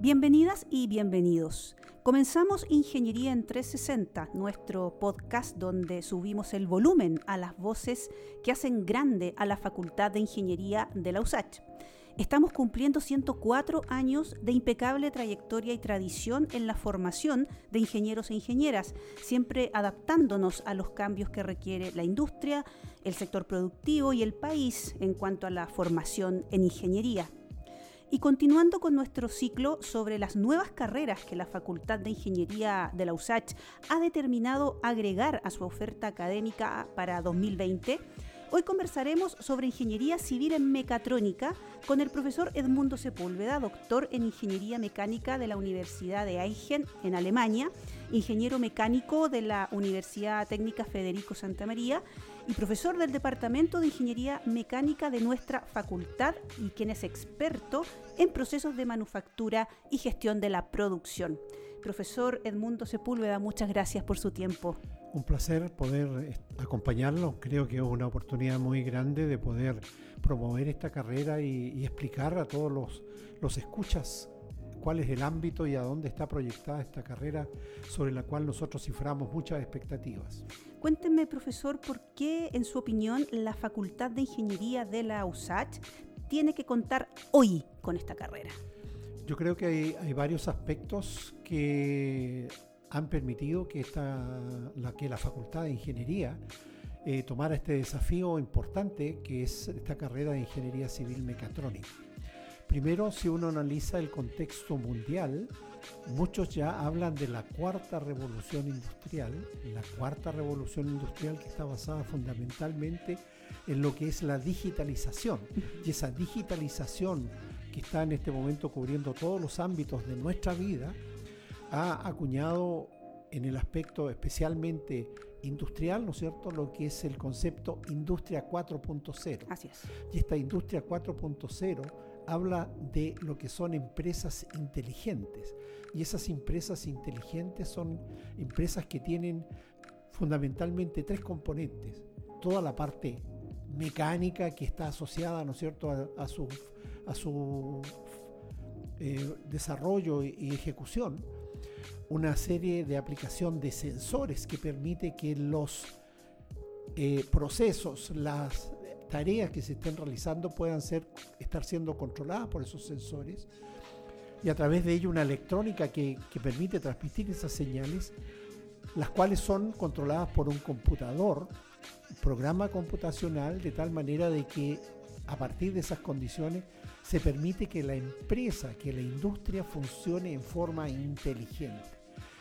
Bienvenidas y bienvenidos. Comenzamos Ingeniería en 360, nuestro podcast donde subimos el volumen a las voces que hacen grande a la Facultad de Ingeniería de la USACH. Estamos cumpliendo 104 años de impecable trayectoria y tradición en la formación de ingenieros e ingenieras, siempre adaptándonos a los cambios que requiere la industria, el sector productivo y el país en cuanto a la formación en ingeniería. Y continuando con nuestro ciclo sobre las nuevas carreras que la Facultad de Ingeniería de la USACH ha determinado agregar a su oferta académica para 2020, Hoy conversaremos sobre ingeniería civil en mecatrónica con el profesor Edmundo Sepúlveda, doctor en ingeniería mecánica de la Universidad de Eichen en Alemania, ingeniero mecánico de la Universidad Técnica Federico Santa María y profesor del Departamento de Ingeniería Mecánica de nuestra facultad y quien es experto en procesos de manufactura y gestión de la producción. Profesor Edmundo Sepúlveda, muchas gracias por su tiempo. Un placer poder acompañarlo. Creo que es una oportunidad muy grande de poder promover esta carrera y, explicar a todos los, los escuchas cuál es el ámbito y a dónde está proyectada esta carrera sobre la cual nosotros ciframos muchas expectativas. Cuénteme, profesor, por qué, en su opinión, la Facultad de Ingeniería de la USACH tiene que contar hoy con esta carrera. Yo creo que hay, hay varios aspectos que han permitido que, esta, la, que la Facultad de Ingeniería eh, tomara este desafío importante que es esta carrera de Ingeniería Civil Mecatrónica. Primero, si uno analiza el contexto mundial, muchos ya hablan de la cuarta revolución industrial, la cuarta revolución industrial que está basada fundamentalmente en lo que es la digitalización. Y esa digitalización que está en este momento cubriendo todos los ámbitos de nuestra vida, ha acuñado en el aspecto especialmente industrial, ¿no es cierto?, lo que es el concepto industria 4.0. Así es. Y esta industria 4.0 habla de lo que son empresas inteligentes. Y esas empresas inteligentes son empresas que tienen fundamentalmente tres componentes. Toda la parte mecánica que está asociada, ¿no es cierto?, a, su, a su eh, desarrollo y ejecución una serie de aplicación de sensores que permite que los eh, procesos, las tareas que se estén realizando puedan ser, estar siendo controladas por esos sensores y a través de ello una electrónica que, que permite transmitir esas señales, las cuales son controladas por un computador, programa computacional, de tal manera de que a partir de esas condiciones se permite que la empresa, que la industria funcione en forma inteligente.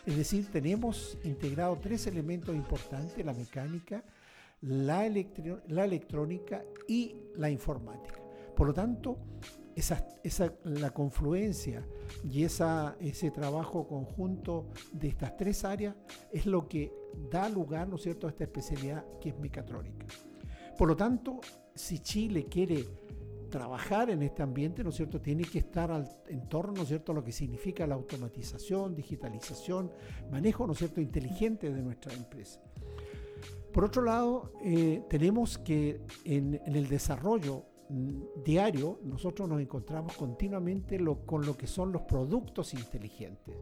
Es decir, tenemos integrado tres elementos importantes, la mecánica, la, electrónica y la informática. Por lo tanto, esa, la confluencia y esa, ese trabajo conjunto de estas tres áreas es lo que da lugar, ¿no es cierto?, a esta especialidad que es mecatrónica. Por lo tanto, si Chile quiere trabajar en este ambiente, ¿no es cierto?, tiene que estar al, en torno, ¿no cierto?, a lo que significa la automatización, digitalización, manejo, ¿no cierto?, inteligente de nuestra empresa. Por otro lado, eh, tenemos que en, el desarrollo mm, diario nosotros nos encontramos continuamente con lo que son los productos inteligentes.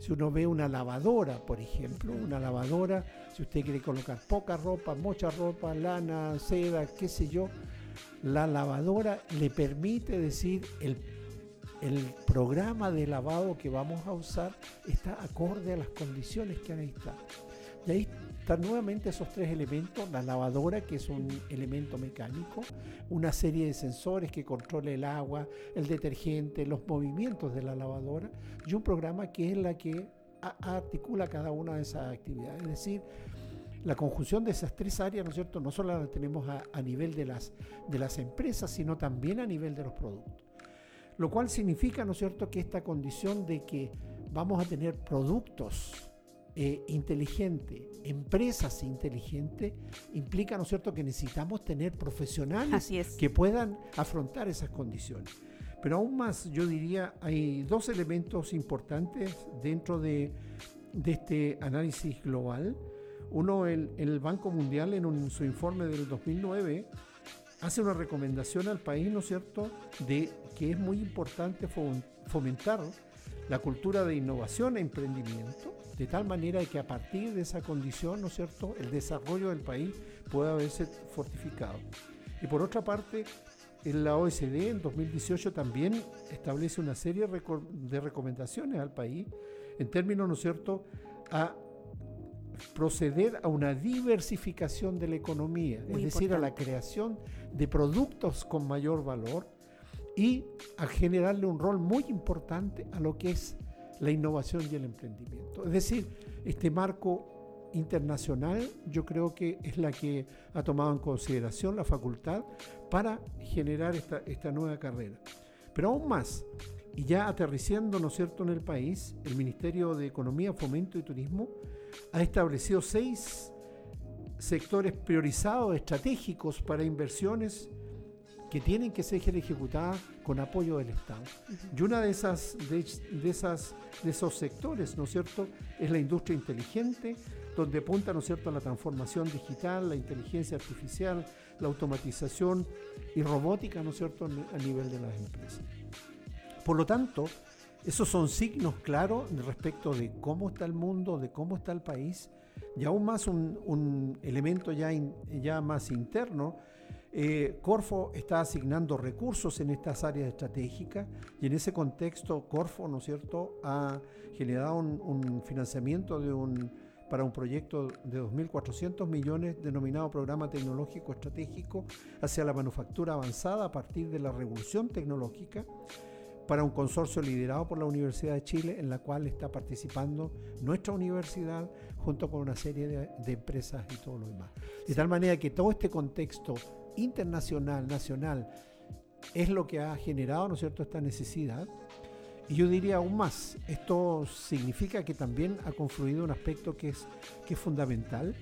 Si uno ve una lavadora, por ejemplo, una lavadora, si usted quiere colocar poca ropa, mucha ropa, lana, seda, qué sé yo, la lavadora le permite decir el, el programa de lavado que vamos a usar está acorde a las condiciones que. Y ahí están nuevamente esos tres elementos, la lavadora que es un elemento mecánico, una serie de sensores que controla el agua, el detergente, los movimientos de la lavadora y un programa que es la que articula cada una de esas actividades. Es decir, la conjunción de esas tres áreas, ¿no es cierto?, no solo la tenemos a, nivel de las, de las empresas, sino también a nivel de los productos. Lo cual significa, ¿no es cierto?, que esta condición de que vamos a tener productos eh, inteligentes, empresas inteligentes, implica, ¿no es cierto?, que necesitamos tener profesionales que puedan afrontar esas condiciones. Pero aún más, yo diría, hay dos elementos importantes dentro de, de este análisis global uno, el, el Banco Mundial en su informe del 2009 hace una recomendación al país, ¿no es cierto?, de que es muy importante fomentar la cultura de innovación e emprendimiento, de tal manera que a partir de esa condición, ¿no es cierto?, el desarrollo del país pueda verse fortificado. Y por otra parte, en la OECD en 2018 también establece una serie de recomendaciones al país en términos, ¿no es cierto?, a proceder a una diversificación de la economía, es decir, a la creación de productos con mayor valor y a generarle un rol muy importante a lo que es la innovación y el emprendimiento. Es decir, este marco internacional yo creo que es la que ha tomado en consideración la facultad para generar esta, esta nueva carrera. Pero aún más, y ya aterrizando, ¿no es cierto?, en el país, el Ministerio de Economía, Fomento y Turismo ha establecido seis sectores priorizados estratégicos para inversiones que tienen que ser ejecutadas con apoyo del Estado. Y una de esas, de, esas, de esos sectores, ¿no es cierto?, es la industria inteligente, donde apunta, ¿no es cierto?, a la transformación digital, la inteligencia artificial, la automatización y robótica, ¿no es cierto?, a nivel de las empresas. Por lo tanto, esos son signos claros respecto de cómo está el mundo, de cómo está el país, y aún más un, elemento ya, ya más interno. Eh, Corfo está asignando recursos en estas áreas estratégicas y en ese contexto Corfo, ¿no es cierto?, ha generado un, financiamiento de un, para un proyecto de 2.400 millones denominado Programa Tecnológico Estratégico hacia la manufactura avanzada a partir de la revolución tecnológica para un consorcio liderado por la Universidad de Chile, en la cual está participando nuestra universidad junto con una serie de, empresas y todo lo demás. De tal manera que todo este contexto internacional, nacional, es lo que ha generado, ¿no es cierto?, esta necesidad. Y yo diría aún más, esto significa que también ha confluido un aspecto que es, que es fundamental,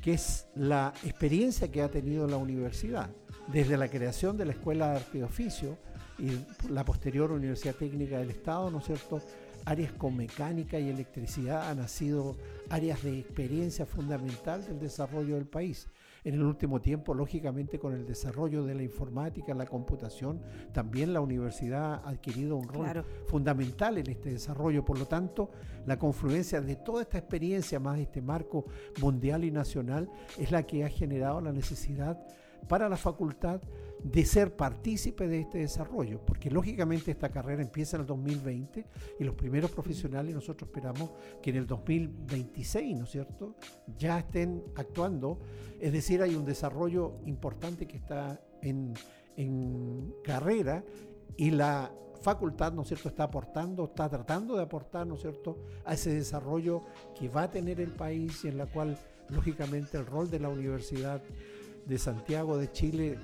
que es la experiencia que ha tenido la universidad, desde la creación de la Escuela de Arte y Oficio, y la posterior Universidad Técnica del Estado, ¿no es cierto? Áreas con mecánica y electricidad han sido áreas de experiencia fundamental del desarrollo del país. En el último tiempo, lógicamente, con el desarrollo de la informática, la computación, también la universidad ha adquirido un rol fundamental en este desarrollo. Por lo tanto, la confluencia de toda esta experiencia, más este marco mundial y nacional, es la que ha generado la necesidad para la facultad de ser partícipe de este desarrollo, porque lógicamente esta carrera empieza en el 2020 y los primeros profesionales nosotros esperamos que en el 2026, ¿no es cierto?, ya estén actuando, es decir, hay un desarrollo importante que está en, en carrera y la facultad, ¿no es cierto?, está aportando, está tratando de aportar, ¿no es cierto?, a ese desarrollo que va a tener el país y en la cual, lógicamente, el rol de la Universidad de Santiago de Chile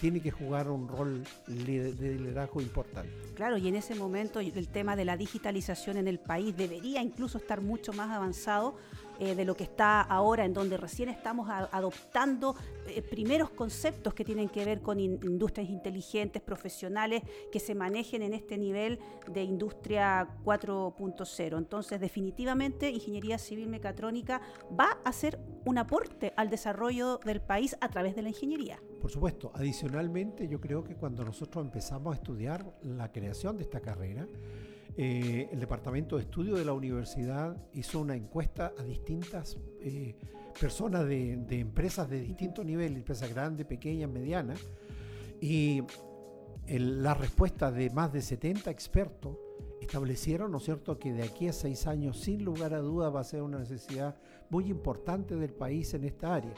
tiene que jugar un rol de liderazgo importante. Claro, y en ese momento el tema de la digitalización en el país debería incluso estar mucho más avanzado eh, de lo que está ahora, en donde recién estamos adoptando eh, primeros conceptos que tienen que ver con industrias inteligentes, profesionales, que se manejen en este nivel de industria 4.0. Entonces, definitivamente, Ingeniería Civil Mecatrónica va a ser un aporte al desarrollo del país a través de la ingeniería. Por supuesto, adicionalmente yo creo que cuando nosotros empezamos a estudiar la creación de esta carrera, eh, el Departamento de Estudio de la universidad hizo una encuesta a distintas eh, personas de, empresas de distinto nivel, empresas grandes, pequeñas, medianas, y la respuesta de más de 70 expertos establecieron, ¿no es cierto?, que de aquí a seis años, sin lugar a duda, va a ser una necesidad muy importante del país en esta área.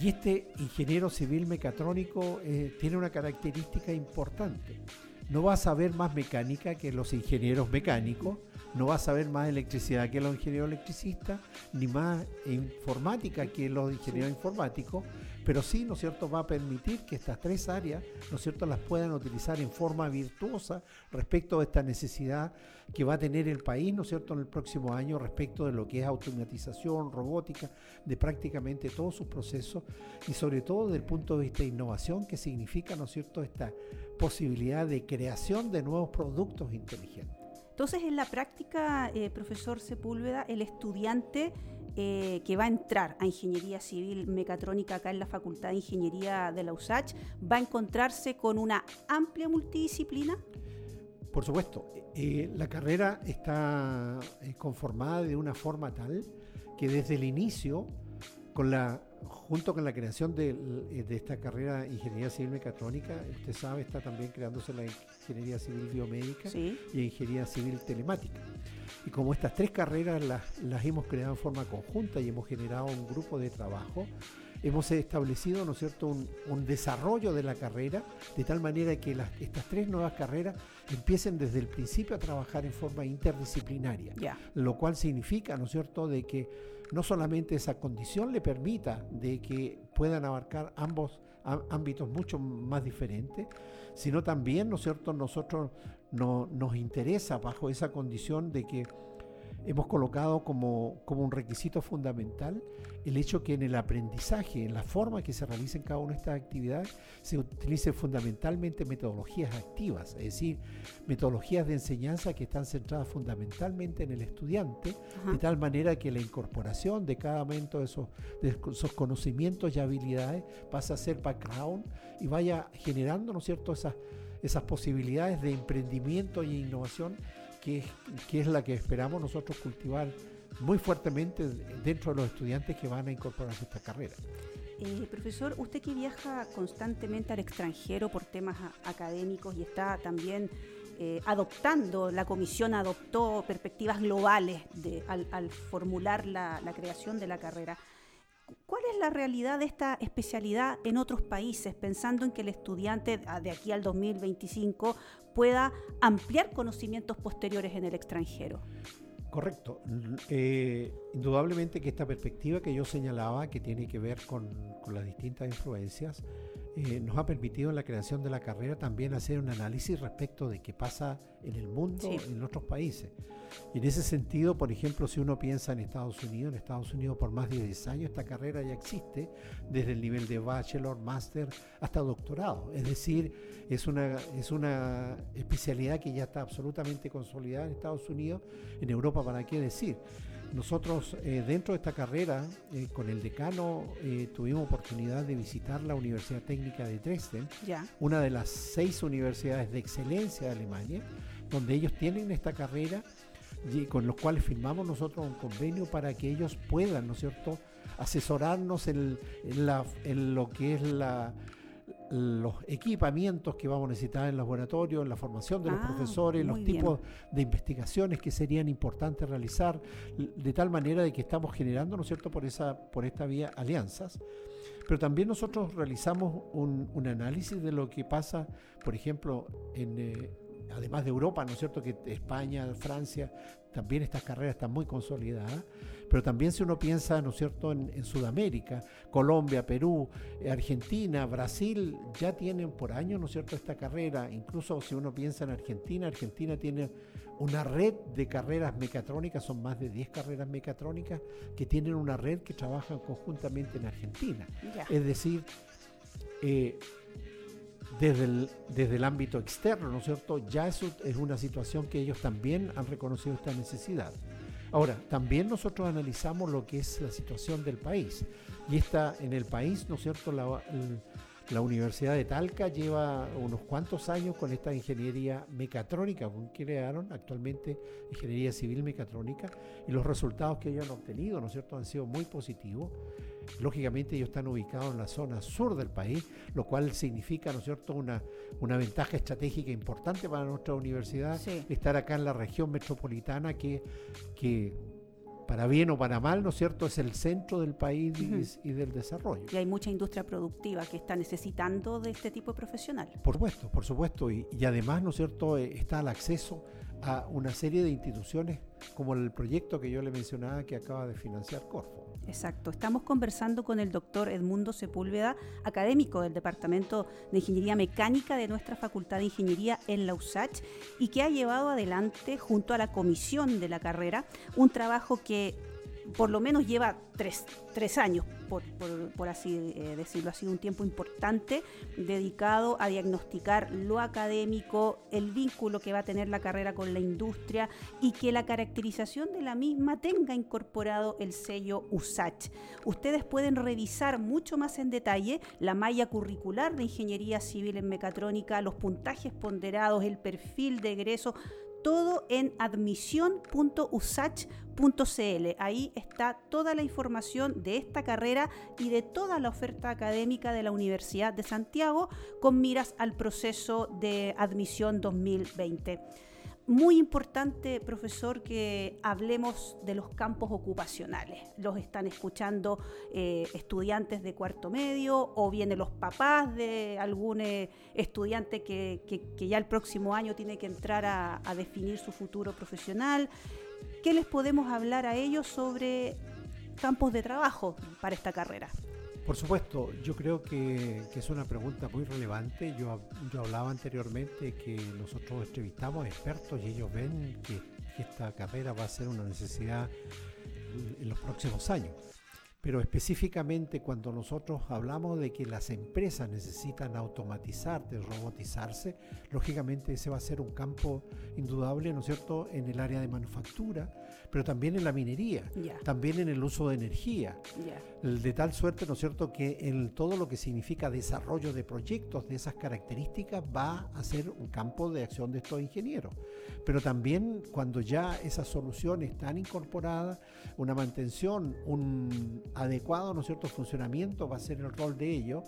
Y este ingeniero civil mecatrónico eh, tiene una característica importante no va a saber más mecánica que los ingenieros mecánicos, no va a saber más electricidad que los ingenieros electricistas, ni más informática que los ingenieros informáticos, pero sí, ¿no es cierto?, va a permitir que estas tres áreas, ¿no es cierto?, las puedan utilizar en forma virtuosa respecto a esta necesidad que va a tener el país, ¿no es cierto?, en el próximo año respecto de lo que es automatización, robótica, de prácticamente todos sus procesos y sobre todo desde el punto de vista de innovación, que significa, ¿no es cierto?, esta posibilidad de creación de nuevos productos inteligentes. Entonces, en la práctica, eh, profesor Sepúlveda, el estudiante eh, que va a entrar a Ingeniería Civil Mecatrónica acá en la Facultad de Ingeniería de la USACH va a encontrarse con una amplia multidisciplina? Por supuesto, eh, la carrera está conformada de una forma tal que desde el inicio, con la, junto con la creación de, eh, de esta carrera Ingeniería Civil Mecatrónica, usted sabe, está también creándose la Ingeniería Civil Biomédica Sí. y Ingeniería Civil Telemática. Y como estas tres carreras las, las hemos creado en forma conjunta y hemos generado un grupo de trabajo, hemos establecido, ¿no es cierto?, un, un desarrollo de la carrera, de tal manera que las- estas tres nuevas carreras empiecen desde el principio a trabajar en forma interdisciplinaria Ya. lo cual significa, ¿no es cierto?, de que no solamente esa condición le permita de que puedan abarcar ambos ámbitos mucho más diferentes, sino también, ¿no es cierto?, nosotros no- nos interesa bajo esa condición de que hemos colocado como, como un requisito fundamental el hecho que en el aprendizaje, en la forma que se realicen cada una de estas actividades, se utilicen fundamentalmente metodologías activas, es decir, metodologías de enseñanza que están centradas fundamentalmente en el estudiante, Ajá. de tal manera que la incorporación de cada momento de esos, de esos conocimientos y habilidades pasa a ser background y vaya generando, ¿no es cierto?, esas, esas posibilidades de emprendimiento y innovación que es, la que esperamos nosotros cultivar muy fuertemente dentro de los estudiantes que van a incorporarse a esta carrera. Eh, profesor, usted que viaja constantemente al extranjero por temas académicos y está también eh, adoptando, la comisión adoptó perspectivas globales al, formular la, creación de la carrera. ¿Cuál es la realidad de esta especialidad en otros países, pensando en que el estudiante a- de aquí al 2025 pueda ampliar conocimientos posteriores en el extranjero? Correcto. Eh, indudablemente que esta perspectiva que yo señalaba, que tiene que ver con las distintas influencias, eh, nos ha permitido en la creación de la carrera también hacer un análisis respecto de qué pasa en el mundo, Sí. en otros países. Y en ese sentido, por ejemplo, si uno piensa en Estados Unidos, en Estados Unidos por más de 10 años esta carrera ya existe, desde el nivel de bachelor, máster hasta doctorado. Es decir, es una, es una especialidad que ya está absolutamente consolidada en Estados Unidos, en Europa, ¿para qué decir? Nosotros eh, dentro de esta carrera, eh, con el decano, eh, tuvimos oportunidad de visitar la Universidad Técnica de Dresden, una de las seis universidades de excelencia de Alemania, donde ellos tienen esta carrera y con los cuales firmamos nosotros un convenio para que ellos puedan, ¿no es cierto?, asesorarnos en, en la- en lo que es la los equipamientos que vamos a necesitar en el laboratorio, en la formación de los Ah, profesores, los bien. tipos de investigaciones que serían importantes realizar, de tal manera de que estamos generando, ¿no es cierto?, por, esa, por esta vía alianzas. Pero también nosotros realizamos un, un análisis de lo que pasa, por ejemplo, en, eh, además de Europa, ¿no es cierto?, que España, Francia, también estas carreras están muy consolidadas, pero también si uno piensa, ¿no es cierto?, en, en Sudamérica, Colombia, Perú, eh, Argentina, Brasil, ya tienen por años, ¿no es cierto?, esta carrera. Incluso si uno piensa en Argentina, Argentina tiene una red de carreras mecatrónicas, son más de 10 carreras mecatrónicas que tienen una red que trabajan conjuntamente en Argentina. Es decir, eh, desde, el, desde el ámbito externo, ¿no es cierto? Ya eso es una situación que ellos también han reconocido esta necesidad. Ahora, también nosotros analizamos lo que es la situación del país. Y esta, en el país, ¿no es cierto? La, la Universidad de Talca lleva unos cuantos años con esta ingeniería mecatrónica que crearon actualmente, ingeniería civil mecatrónica, y los resultados que ellos han obtenido, ¿no es cierto?, han sido muy positivos. Lógicamente ellos están ubicados en la zona sur del país, lo cual significa, ¿no es cierto?, una, una ventaja estratégica importante para nuestra universidad, Sí. estar acá en la región metropolitana que, que para bien o para mal, ¿no es cierto?, es el centro del país y del desarrollo. Y hay mucha industria productiva que está necesitando de este tipo de profesional. Por supuesto, por supuesto. Y, y además, ¿no es cierto?, eh, está el acceso a una serie de instituciones como el proyecto que yo le mencionaba que acaba de financiar Corfo. Exacto. Estamos conversando con el doctor Edmundo Sepúlveda, académico del Departamento de Ingeniería Mecánica de nuestra Facultad de Ingeniería en la USACH y que ha llevado adelante, junto a la comisión de la carrera, un trabajo que por lo menos lleva tres, años, por, así eh, decirlo. Ha sido un tiempo importante dedicado a diagnosticar lo académico, el vínculo que va a tener la carrera con la industria y que la caracterización de la misma tenga incorporado el sello USACH. Ustedes pueden revisar mucho más en detalle la malla curricular de Ingeniería Civil en Mecatrónica, los puntajes ponderados, el perfil de egreso, todo en admisión.usach.cl. Ahí está toda la información de esta carrera y de toda la oferta académica de la Universidad de Santiago con miras al proceso de admisión 2020 muy importante, profesor, que hablemos de los campos ocupacionales. Los están escuchando eh, estudiantes de cuarto medio o vienen los papás de algún eh, estudiante que, ya el próximo año tiene que entrar a, a definir su futuro profesional. ¿Qué les podemos hablar a ellos sobre campos de trabajo para esta carrera? Por supuesto, yo creo que, es una pregunta muy relevante. Yo, yo hablaba anteriormente que nosotros entrevistamos expertos y ellos ven que, que esta carrera va a ser una necesidad en los próximos años. Pero específicamente cuando nosotros hablamos de que las empresas necesitan automatizar, robotizarse, lógicamente ese va a ser un campo indudable, ¿no es cierto?, en el área de manufactura, pero también en la minería, también en el uso de energía. De tal suerte, ¿no es cierto?, que en todo lo que significa desarrollo de proyectos de esas características va a ser un campo de acción de estos ingenieros. Pero también cuando ya esas soluciones están incorporadas, una mantención, un adecuado, ¿no es cierto?, funcionamiento va a ser el rol de ellos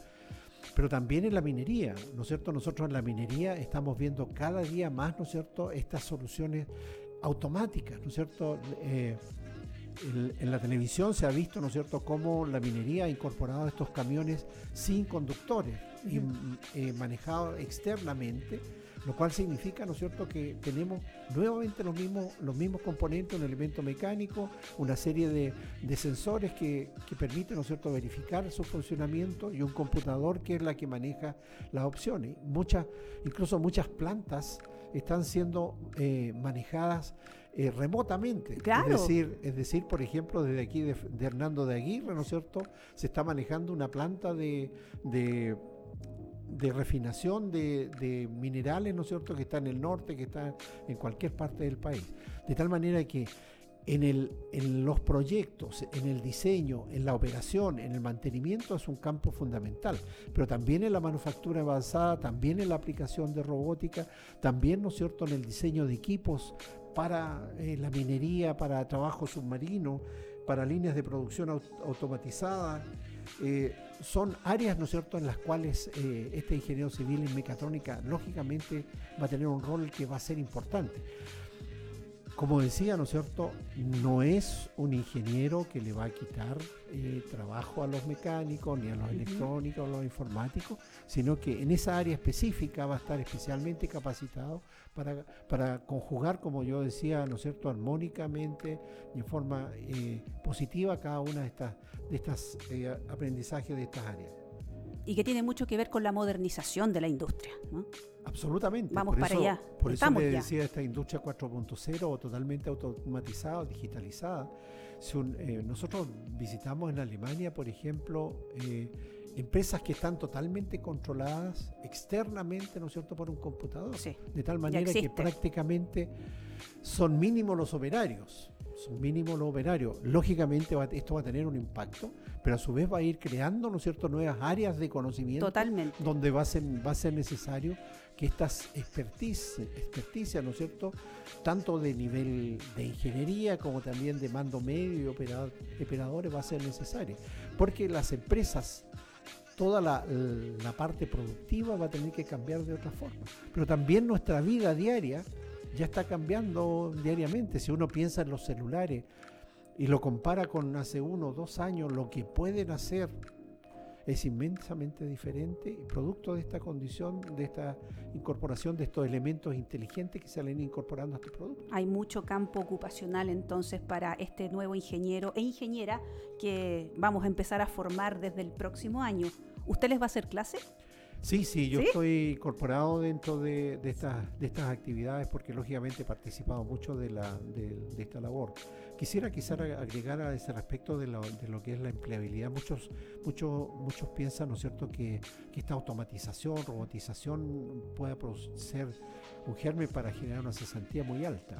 pero también en la minería, ¿no es cierto? Nosotros en la minería estamos viendo cada día más, ¿no es cierto?, estas soluciones automáticas, ¿no es cierto? Eh, en la televisión se ha visto, ¿no es cierto?, cómo la minería ha incorporado estos camiones sin conductores y eh, manejados externamente, lo cual significa, ¿no es cierto?, que tenemos nuevamente los mismos, los mismos componentes, un elemento mecánico, una serie de, sensores que, que, permiten, ¿no es cierto?, verificar su funcionamiento y un computador que es la que maneja las opciones. Muchas, incluso muchas plantas están siendo eh, manejadas eh, remotamente. Es decir, es decir, por ejemplo, desde aquí de, Hernando de Aguirre, ¿no es cierto? Se está manejando una planta de, de, refinación de, minerales, ¿no es cierto?, que está en el norte, que está en cualquier parte del país. De tal manera que en los proyectos, en el diseño, en la operación, en el mantenimiento es un campo fundamental, pero también en la manufactura avanzada, también en la aplicación de robótica, también, ¿no es cierto?, en el diseño de equipos para eh, la minería, para trabajo submarino, para líneas de producción automatizada. Eh, son áreas, ¿no es cierto?, en las cuales eh, este ingeniero civil en mecatrónica lógicamente va a tener un rol que va a ser importante como decía, ¿no es cierto? No es un ingeniero que le va a quitar eh, trabajo a los mecánicos, ni a los electrónicos, a los informáticos, sino que en esa área específica va a estar especialmente capacitado para, para conjugar, como yo decía, ¿no es cierto?, armónicamente y en forma eh, positiva cada una de estas, de estas eh, aprendizajes de estas áreas. Y que tiene mucho que ver con la modernización de la industria, ¿no? Absolutamente. Vamos para allá. Por eso le decía esta industria 4.0 o totalmente automatizada, digitalizada. Eh, nosotros visitamos en Alemania, por ejemplo, eh, empresas que están totalmente controladas externamente, ¿no es cierto?, por un computador. de tal manera que prácticamente son mínimos los operarios son mínimos los operarios. Lógicamente esto va a tener un impacto, pero a su vez va a ir creando, ¿no es cierto?, nuevas áreas de conocimiento Totalmente. donde va a ser, va a ser necesario que estas experticias, ¿no es cierto?, tanto de nivel de ingeniería como también de mando medio y operadores va a ser necesario. Porque las empresas, toda la, la parte productiva va a tener que cambiar de otra forma. Pero también nuestra vida diaria ya está cambiando diariamente. Si uno piensa en los celulares y lo compara con hace uno o dos años, lo que pueden hacer es inmensamente diferente, producto de esta condición, de esta incorporación de estos elementos inteligentes que se han incorporando a este producto. Hay mucho campo ocupacional entonces para este nuevo ingeniero e ingeniera que vamos a empezar a formar desde el próximo año. ¿Usted les va a hacer clase? Sí, sí, yo estoy incorporado dentro de, estas, de estas actividades porque lógicamente he participado mucho de, la, de, esta labor. Quisiera quizás agregar a ese respecto de lo, de lo, que es la empleabilidad. Muchos, muchos, muchos piensan, ¿no es cierto?, que, que esta automatización, robotización pueda ser un germen para generar una cesantía muy alta.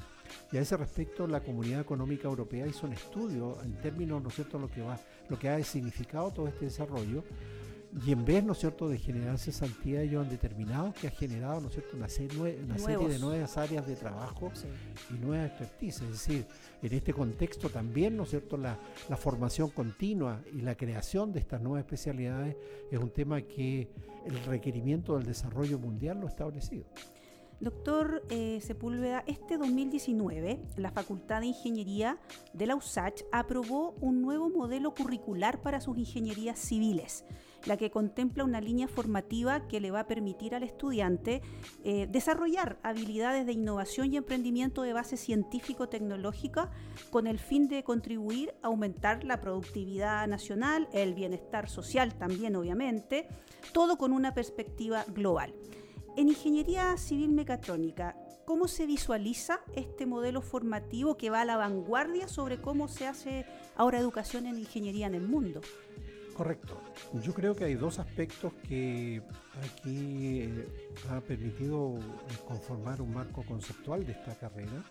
Y a ese respecto, la Comunidad Económica Europea hizo un estudio en términos, ¿no es cierto?, lo que, va, lo que ha significado todo este desarrollo y en vez, ¿no es cierto?, de generar cesantía, ellos han determinado que ha generado, ¿no es cierto?, una, serie, una serie de nuevas áreas de trabajo y nuevas expertise. Es decir, en este contexto también, ¿no es cierto?, la, la, formación continua y la creación de estas nuevas especialidades es un tema que el requerimiento del desarrollo mundial lo ha establecido. Doctor eh, Sepúlveda, este 2019 la Facultad de Ingeniería de la USACH aprobó un nuevo modelo curricular para sus ingenierías civiles la que contempla una línea formativa que le va a permitir al estudiante eh, desarrollar habilidades de innovación y emprendimiento de base científico-tecnológica con el fin de contribuir a aumentar la productividad nacional, el bienestar social también obviamente, todo con una perspectiva global. En ingeniería civil mecatrónica, ¿cómo se visualiza este modelo formativo que va a la vanguardia sobre cómo se hace ahora educación en ingeniería en el mundo? Correcto. Yo creo que hay dos aspectos que aquí eh, ha permitido eh, conformar un marco conceptual de esta carrera,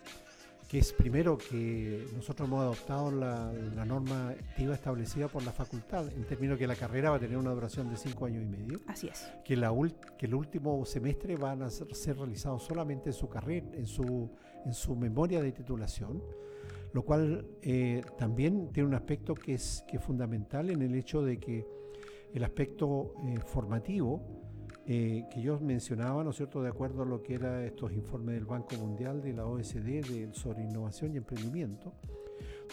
que es primero que nosotros hemos adoptado la, norma activa establecida por la facultad, en términos que la carrera va a tener una duración de cinco años y medio. Así es. Que, la que el último semestre van a ser, ser realizados solamente en su carrera, en su, en su memoria de titulación lo cual eh, también tiene un aspecto que es, que fundamental en el hecho de que el aspecto eh, formativo eh, que yo mencionaba, ¿no es cierto?, de acuerdo a lo que eran estos informes del Banco Mundial, de la OSD, sobre innovación y emprendimiento,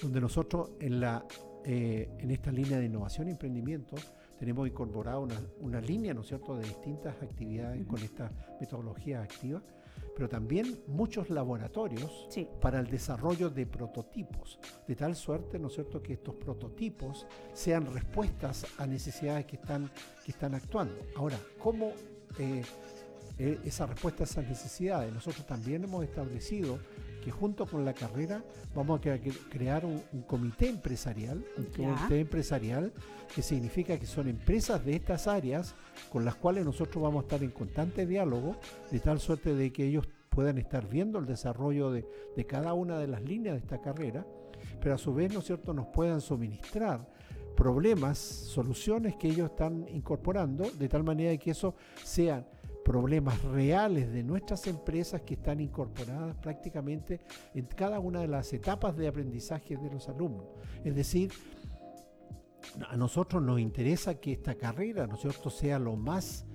donde nosotros en, la, en esta línea de innovación y emprendimiento tenemos incorporado una, una línea, ¿no es cierto?, de distintas actividades con esta metodología activa pero también muchos laboratorios para el desarrollo de prototipos, de tal suerte, ¿no es cierto?, que estos prototipos sean respuestas a necesidades que están, que están actuando. Ahora, ¿cómo eh, eh, esa respuesta a esas necesidades? Nosotros también hemos establecido que junto con la carrera vamos a crear un, comité empresarial, un comité empresarial que significa que son empresas de estas áreas con las cuales nosotros vamos a estar en constante diálogo, de tal suerte de que ellos puedan estar viendo el desarrollo de, de cada una de las líneas de esta carrera, pero a su vez, ¿no es cierto?, nos puedan suministrar problemas, soluciones que ellos están incorporando, de tal manera que eso sean problemas reales de nuestras empresas que están incorporadas prácticamente en cada una de las etapas de aprendizaje de los alumnos. Es decir, a nosotros nos interesa que esta carrera, ¿no cierto?, sea lo más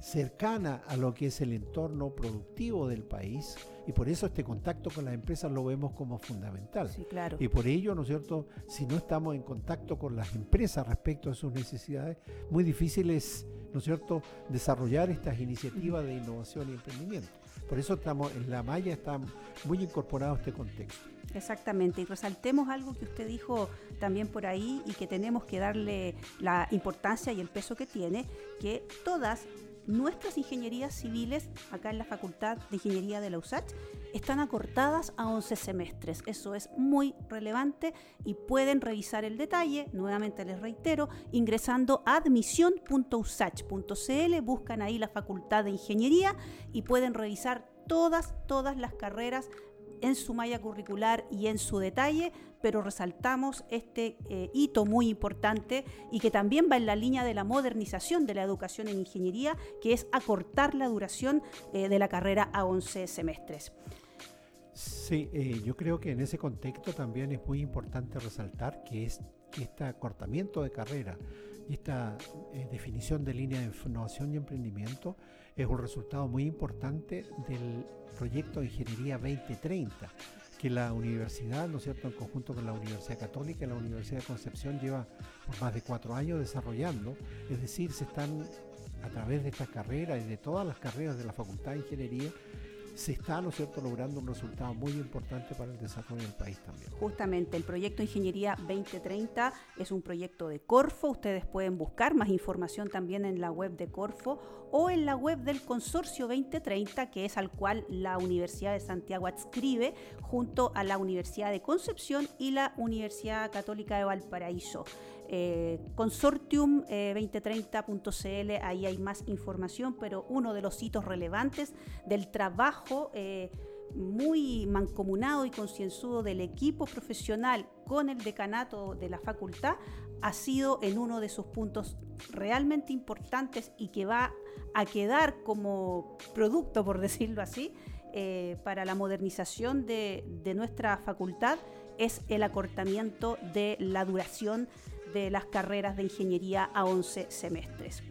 cercana a lo que es el entorno productivo del país y por eso este contacto con las empresas lo vemos como fundamental. Sí, claro. Y por ello, ¿no es cierto?, si no estamos en contacto con las empresas respecto a sus necesidades, muy difícil es ¿no es cierto?, desarrollar estas iniciativas de innovación y emprendimiento. Por eso estamos en la malla está muy incorporado este contexto. Exactamente, y resaltemos algo que usted dijo también por ahí y que tenemos que darle la importancia y el peso que tiene, que todas nuestras ingenierías civiles, acá en la Facultad de Ingeniería de la USACH, están acortadas a 11 semestres. Eso es muy relevante y pueden revisar el detalle, nuevamente les reitero, ingresando a admisión.usach.cl, buscan ahí la Facultad de Ingeniería y pueden revisar todas, todas las carreras en su malla curricular y en su detalle, pero resaltamos este eh, hito muy importante y que también va en la línea de la modernización de la educación en ingeniería, que es acortar la duración eh, de la carrera a 11 semestres. Sí, eh, yo creo que en ese contexto también es muy importante resaltar que, es, que este acortamiento de carrera y esta definición de línea de innovación y emprendimiento es un resultado muy importante del proyecto de Ingeniería 2030 que la universidad, ¿no es cierto?, en conjunto con la Universidad Católica y la Universidad de Concepción lleva por más de cuatro años desarrollando, es decir, se están a través de esta carrera y de todas las carreras de la Facultad de Ingeniería, se está, ¿no es cierto?, logrando un resultado muy importante para el desarrollo del país también. Justamente, el proyecto Ingeniería 2030 es un proyecto de Corfo. Ustedes pueden buscar más información también en la web de Corfo o en la web del Consorcio 2030, que es al cual la Universidad de Santiago adscribe junto a la Universidad de Concepción y la Universidad Católica de Valparaíso. Eh, consortium2030.cl, eh, ahí hay más información, pero uno de los hitos relevantes del trabajo eh, muy mancomunado y concienzudo del equipo profesional con el decanato de la facultad ha sido en uno de sus puntos realmente importantes y que va a quedar como producto, por decirlo así, para la modernización de, de nuestra facultad, es el acortamiento de la duración de las carreras de ingeniería a 11 semestres.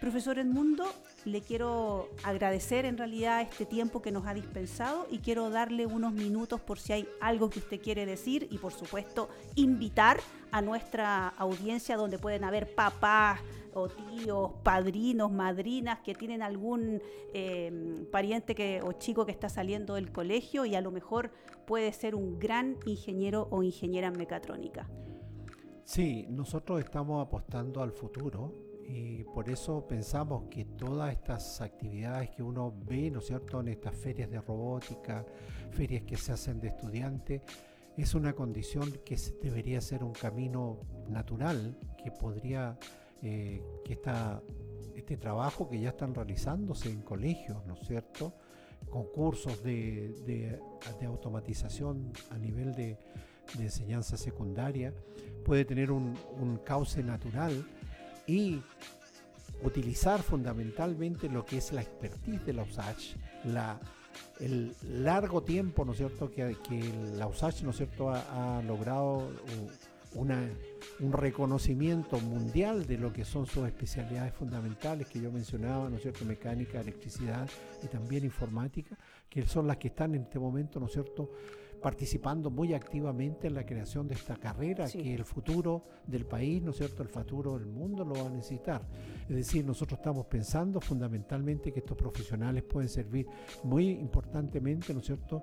Profesor Edmundo, le quiero agradecer en realidad este tiempo que nos ha dispensado y quiero darle unos minutos por si hay algo que usted quiere decir y por supuesto invitar a nuestra audiencia donde pueden haber papás o tíos, padrinos, madrinas que tienen algún eh, pariente que, o chico que está saliendo del colegio y a lo mejor puede ser un gran ingeniero o ingeniera en mecatrónica. Sí, nosotros estamos apostando al futuro y por eso pensamos que todas estas actividades que uno ve, ¿no es cierto?, en estas ferias de robótica, ferias que se hacen de estudiantes, es una condición que debería ser un camino natural, que podría, eh, que este trabajo que ya están realizándose en colegios, ¿no es cierto?, concursos de automatización a nivel de, de enseñanza secundaria, puede tener un, cauce natural y utilizar fundamentalmente lo que es la expertise de la USACH, la, el largo tiempo, ¿no es cierto?, que, que la USACH, ¿no cierto?, ha, logrado una, un reconocimiento mundial de lo que son sus especialidades fundamentales que yo mencionaba, ¿no es cierto?, mecánica, electricidad y también informática, que son las que están en este momento, ¿no es cierto?, participando muy activamente en la creación de esta carrera, que el futuro del país, ¿no es cierto?, el futuro del mundo lo va a necesitar. Es decir, nosotros estamos pensando fundamentalmente que estos profesionales pueden servir muy importantemente, ¿no es cierto?,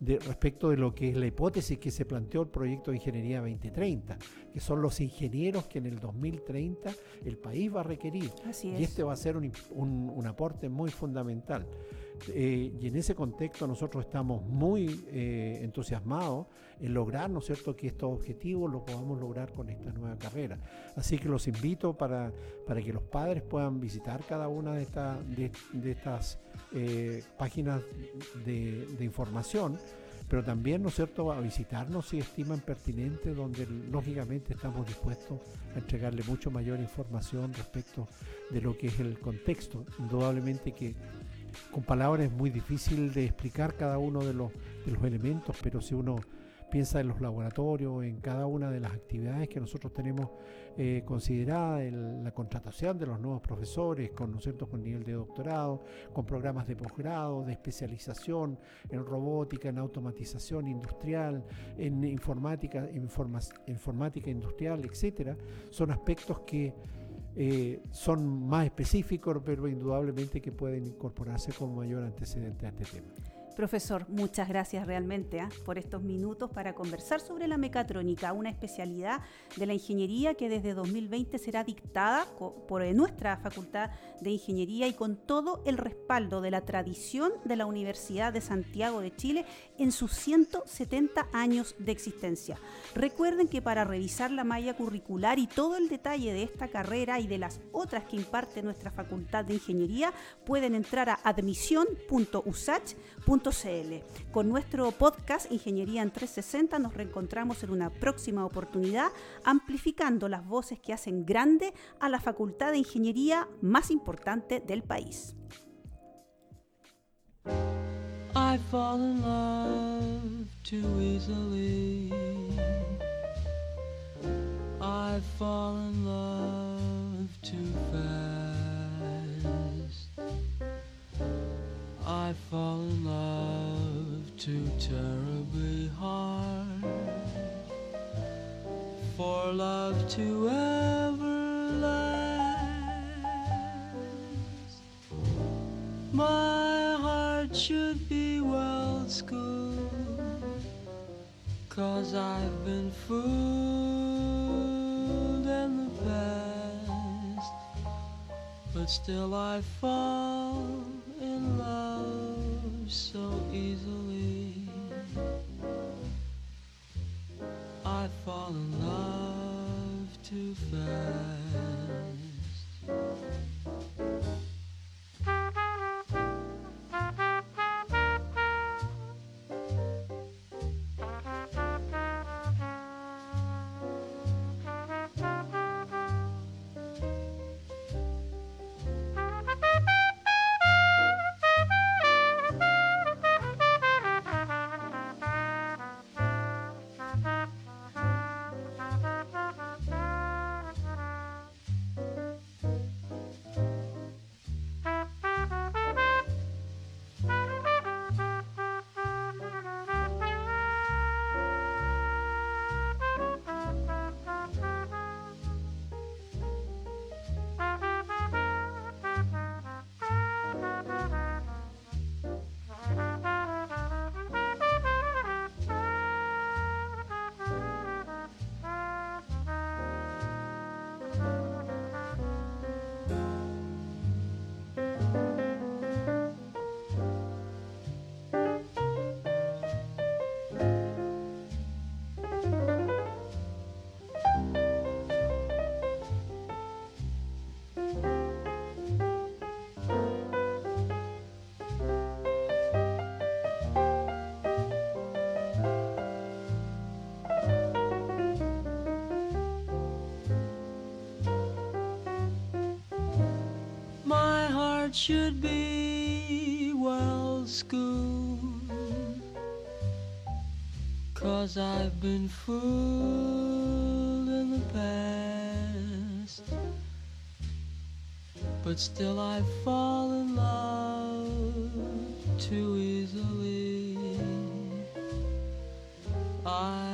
de, respecto de lo que es la hipótesis que se planteó el proyecto de Ingeniería 2030, que son los ingenieros que en el 2030 el país va a requerir. y este va a ser un, un aporte muy fundamental. Eh, y en ese contexto nosotros estamos muy eh, entusiasmados en lograr, ¿no es cierto?, que estos objetivos los podamos lograr con esta nueva carrera. Así que los invito para, para que los padres puedan visitar cada una de, de, estas eh, páginas de, de información pero también, ¿no es cierto?, a visitarnos si estiman pertinente, donde lógicamente estamos dispuestos a entregarle mucho mayor información respecto de lo que es el contexto. Indudablemente que con palabras es muy difícil de explicar cada uno de los, elementos, pero si uno piensa en los laboratorios, en cada una de las actividades que nosotros tenemos eh, la contratación de los nuevos profesores con, con nivel de doctorado, con programas de posgrado, de especialización en robótica, en automatización industrial, en informática, informática industrial, etcétera, son aspectos que eh, son más específicos, pero indudablemente que pueden incorporarse como mayor antecedente a este tema. Profesor, muchas gracias realmente ¿ah? por estos minutos para conversar sobre la mecatrónica, una especialidad de la ingeniería que desde 2020 será dictada por nuestra Facultad de Ingeniería y con todo el respaldo de la tradición de la Universidad de Santiago de Chile en sus 170 años de existencia. Recuerden que para revisar la malla curricular y todo el detalle de esta carrera y de las otras que imparte nuestra Facultad de Ingeniería, pueden entrar a con nuestro podcast Ingeniería en 360 nos reencontramos en una próxima oportunidad amplificando las voces que hacen grande a la facultad de ingeniería más importante del país. I fall in love too easily. In love too fast. I fall in love too terribly hard for love to ever last. My heart should be well schooled. Cause I've been fooled in the past. But still I fall fall in love too fast. Should be well schooled. Cause I've been fooled in the past. But still I fall in love too easily. I